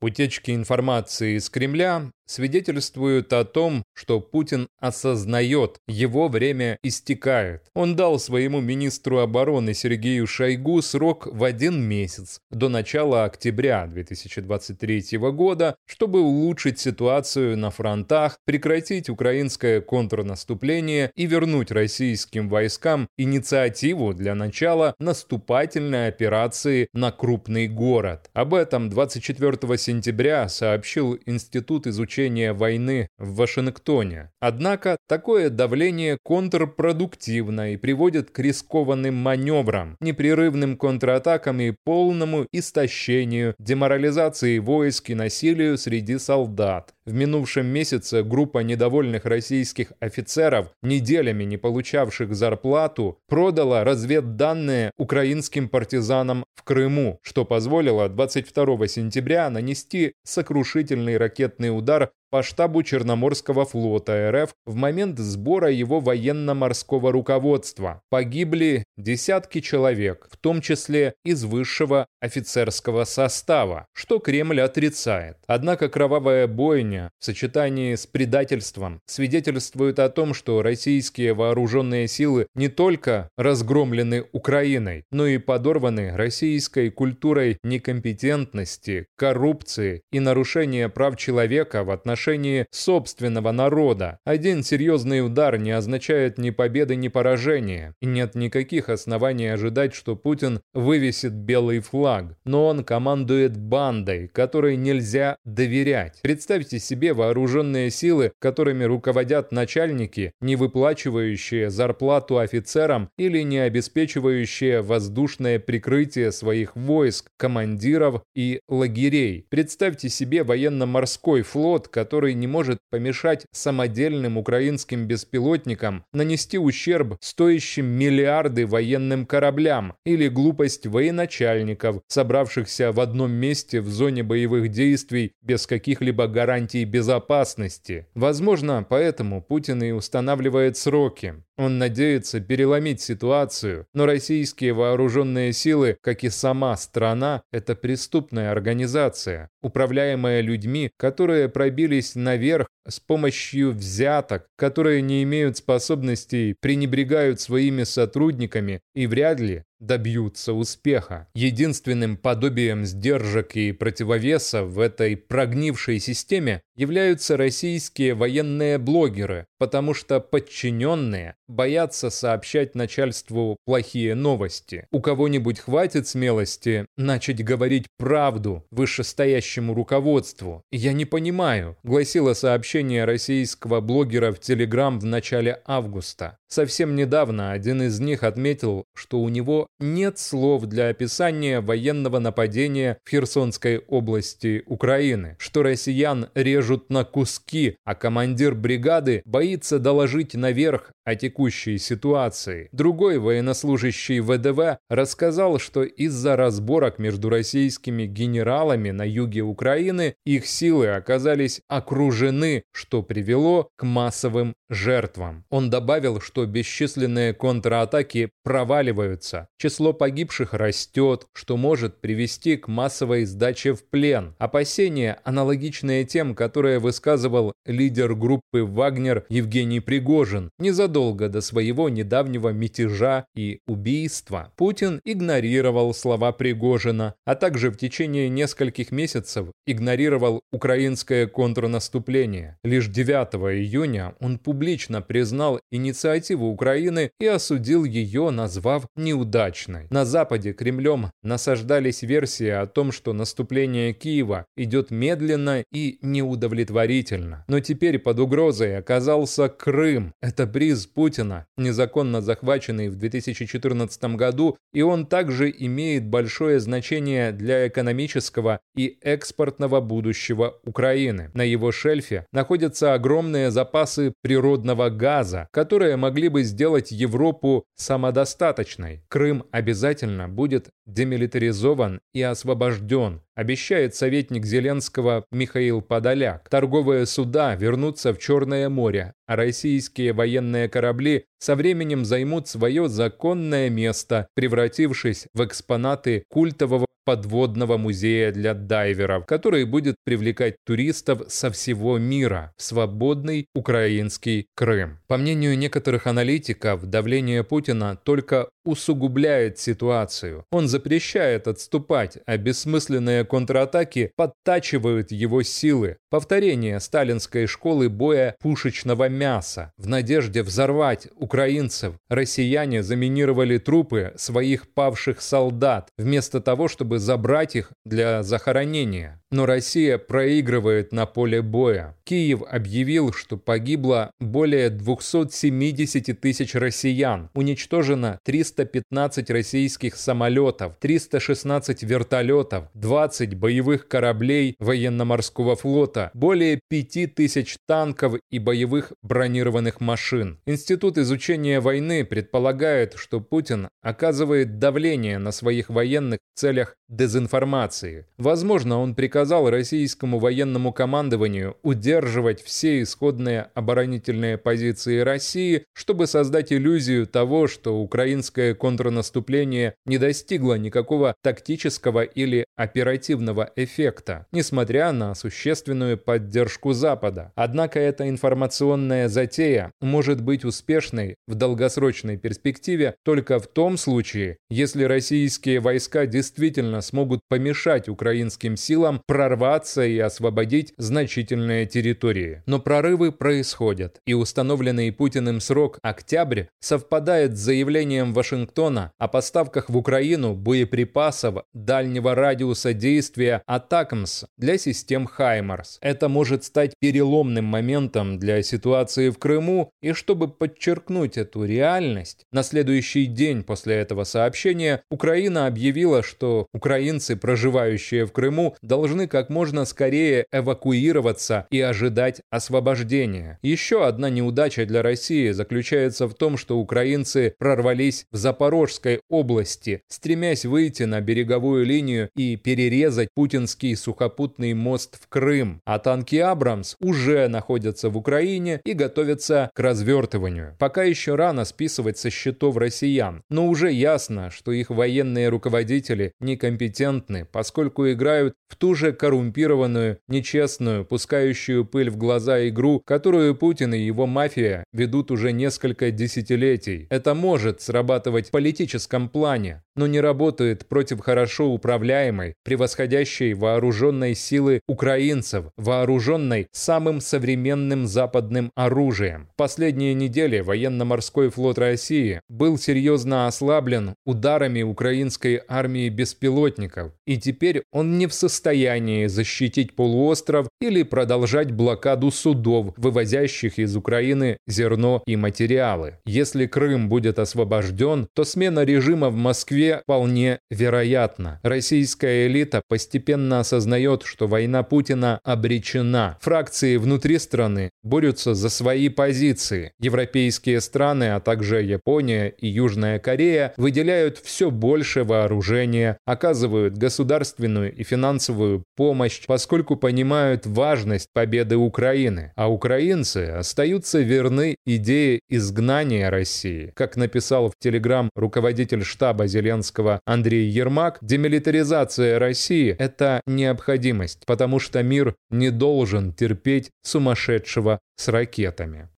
Утечки информации из Кремля свидетельствуют о том, что Путин осознает, его время истекает. Он дал своему министру обороны Сергею Шойгу срок в один месяц, до начала октября 2023 года, чтобы улучшить ситуацию на фронтах, прекратить украинское контрнаступление и вернуть российским войскам инициативу для начала наступательной операции на крупный город. Об этом 24 сентября сообщил Институт изучения прекращения войны в Вашингтоне. Однако такое давление контрпродуктивно и приводит к рискованным маневрам, непрерывным контратакам и полному истощению, деморализации войск и насилию среди солдат. В минувшем месяце группа недовольных российских офицеров, неделями не получавших зарплату, продала разведданные украинским партизанам в Крыму, что позволило 22 сентября нанести сокрушительный ракетный удар по штабу Черноморского флота РФ в момент сбора его военно-морского руководства. Погибли десятки человек, в том числе из высшего офицерского состава, что Кремль отрицает. Однако кровавая бойня в сочетании с предательством свидетельствует о том, что российские вооруженные силы не только разгромлены Украиной, но и подорваны российской культурой некомпетентности, коррупции и нарушения прав человека в отношении отношении собственного народа. Один серьезный удар не означает ни победы, ни поражения. И нет никаких оснований ожидать, что Путин вывесит белый флаг. Но он командует бандой, которой нельзя доверять. Представьте себе вооруженные силы, которыми руководят начальники, не выплачивающие зарплату офицерам или не обеспечивающие воздушное прикрытие своих войск, командиров и лагерей. Представьте себе военно-морской флот, который который не может помешать самодельным украинским беспилотникам нанести ущерб стоящим миллиарды военным кораблям или глупость военачальников, собравшихся в одном месте в зоне боевых действий без каких-либо гарантий безопасности. Возможно, поэтому Путин и устанавливает сроки. Он надеется переломить ситуацию, но российские вооруженные силы, как и сама страна, это преступная организация, управляемая людьми, которые пробились наверх с помощью взяток, которые не имеют способностей, пренебрегают своими сотрудниками и вряд ли добьются успеха. Единственным подобием сдержек и противовеса в этой прогнившей системе являются российские военные блогеры, потому что подчиненные боятся сообщать начальству плохие новости. У кого-нибудь хватит смелости начать говорить правду вышестоящему руководству? Я не понимаю, гласило сообщение российского блогера в Телеграм в начале августа. Совсем недавно один из них отметил, что у него нет слов для описания военного нападения в Херсонской области Украины, что россиян режут на куски, а командир бригады боится доложить наверх о текущей ситуации. Другой военнослужащий ВДВ рассказал, что из-за разборок между российскими генералами на юге Украины их силы оказались окружены, что привело к массовым жертвам. Он добавил, что бесчисленные контратаки проваливаются, число погибших растет, что может привести к массовой сдаче в плен. Опасения, аналогичные тем, которые высказывал лидер группы «Вагнер» Евгений Пригожин незадолго до своего недавнего мятежа и убийства. Путин игнорировал слова Пригожина, а также в течение нескольких месяцев игнорировал украинское контрнаступление. Лишь 9 июня он публично признал инициативу Украины и осудил ее, назвав неудачной. На Западе Кремлем насаждались версии о том, что наступление Киева идет медленно и неудовлетворительно. Но теперь под угрозой оказался Крым. Это приз Путина, незаконно захваченный в 2014 году, и он также имеет большое значение для экономического и экспортного будущего Украины. На его шельфе находятся огромные запасы природного газа, которые могли бы сделать Европу самодостаточной. Крым обязательно будет демилитаризован и освобожден, обещает советник Зеленского Михаил Подоляк. Торговые суда вернутся в Черное море, а российские военные корабли со временем займут свое законное место, превратившись в экспонаты культового подводного музея для дайверов, который будет привлекать туристов со всего мира в свободный украинский Крым. По мнению некоторых аналитиков, давление Путина только усугубляет ситуацию. Он запрещает отступать, а бессмысленные контратаки подтачивают его силы. Повторение сталинской школы боя пушечного мяса. В надежде взорвать украинцев, россияне заминировали трупы своих павших солдат, вместо того, чтобы забрать их для захоронения. Но Россия проигрывает на поле боя. Киев объявил, что погибло более 270 тысяч россиян, уничтожено 315 российских самолетов, 316 вертолетов, 20 боевых кораблей военно-морского флота, более 5 тысяч танков и боевых бронированных машин. Институт изучения войны предполагает, что Путин оказывает давление на своих военных в целях дезинформации. Возможно, он приказал российскому военному командованию удерживать все исходные оборонительные позиции России, чтобы создать иллюзию того, что украинское контрнаступление не достигло никакого тактического или оперативного эффекта, несмотря на существенную поддержку Запада. Однако эта информационная затея может быть успешной в долгосрочной перспективе только в том случае, если российские войска действительно смогут помешать украинским силам прорваться и освободить значительные территории. Но прорывы происходят, и установленный Путиным срок октябрь совпадает с заявлением Вашингтона о поставках в Украину боеприпасов дальнего радиуса действия «Атакмс» для систем «Хаймарс». Это может стать переломным моментом для ситуации в Крыму, и чтобы подчеркнуть эту реальность, на следующий день после этого сообщения Украина объявила, что украинцы, проживающие в Крыму, должны как можно скорее эвакуироваться и ожидать освобождения. Еще одна неудача для России заключается в том, что украинцы прорвались в Запорожской области, стремясь выйти на береговую линию и перерезать путинский сухопутный мост в Крым, а танки «Абрамс» уже находятся в Украине и готовятся к развертыванию. Пока еще рано списывать со счетов россиян, но уже ясно, что их военные руководители не компенсируют компетентны, поскольку играют в ту же коррумпированную, нечестную, пускающую пыль в глаза игру, которую Путин и его мафия ведут уже несколько десятилетий. Это может срабатывать в политическом плане, но не работает против хорошо управляемой, превосходящей вооруженной силы украинцев, вооруженной самым современным западным оружием. В последние недели военно-морской флот России был серьезно ослаблен ударами украинской армии беспилотников, и теперь он не в состоянии защитить полуостров или продолжать блокаду судов, вывозящих из Украины зерно и материалы. Если Крым будет освобожден, то смена режима в Москве вполне вероятно. Российская элита постепенно осознает, что война Путина обречена. Фракции внутри страны борются за свои позиции. Европейские страны, а также Япония и Южная Корея выделяют все больше вооружения, оказывают государственную и финансовую помощь, поскольку понимают важность победы Украины, а украинцы остаются верны идее изгнания России. Как написал в Телеграм руководитель штаба Зеленского Зеленского Андрей Ермак, демилитаризация России – это необходимость, потому что мир не должен терпеть сумасшедшего с ракетами.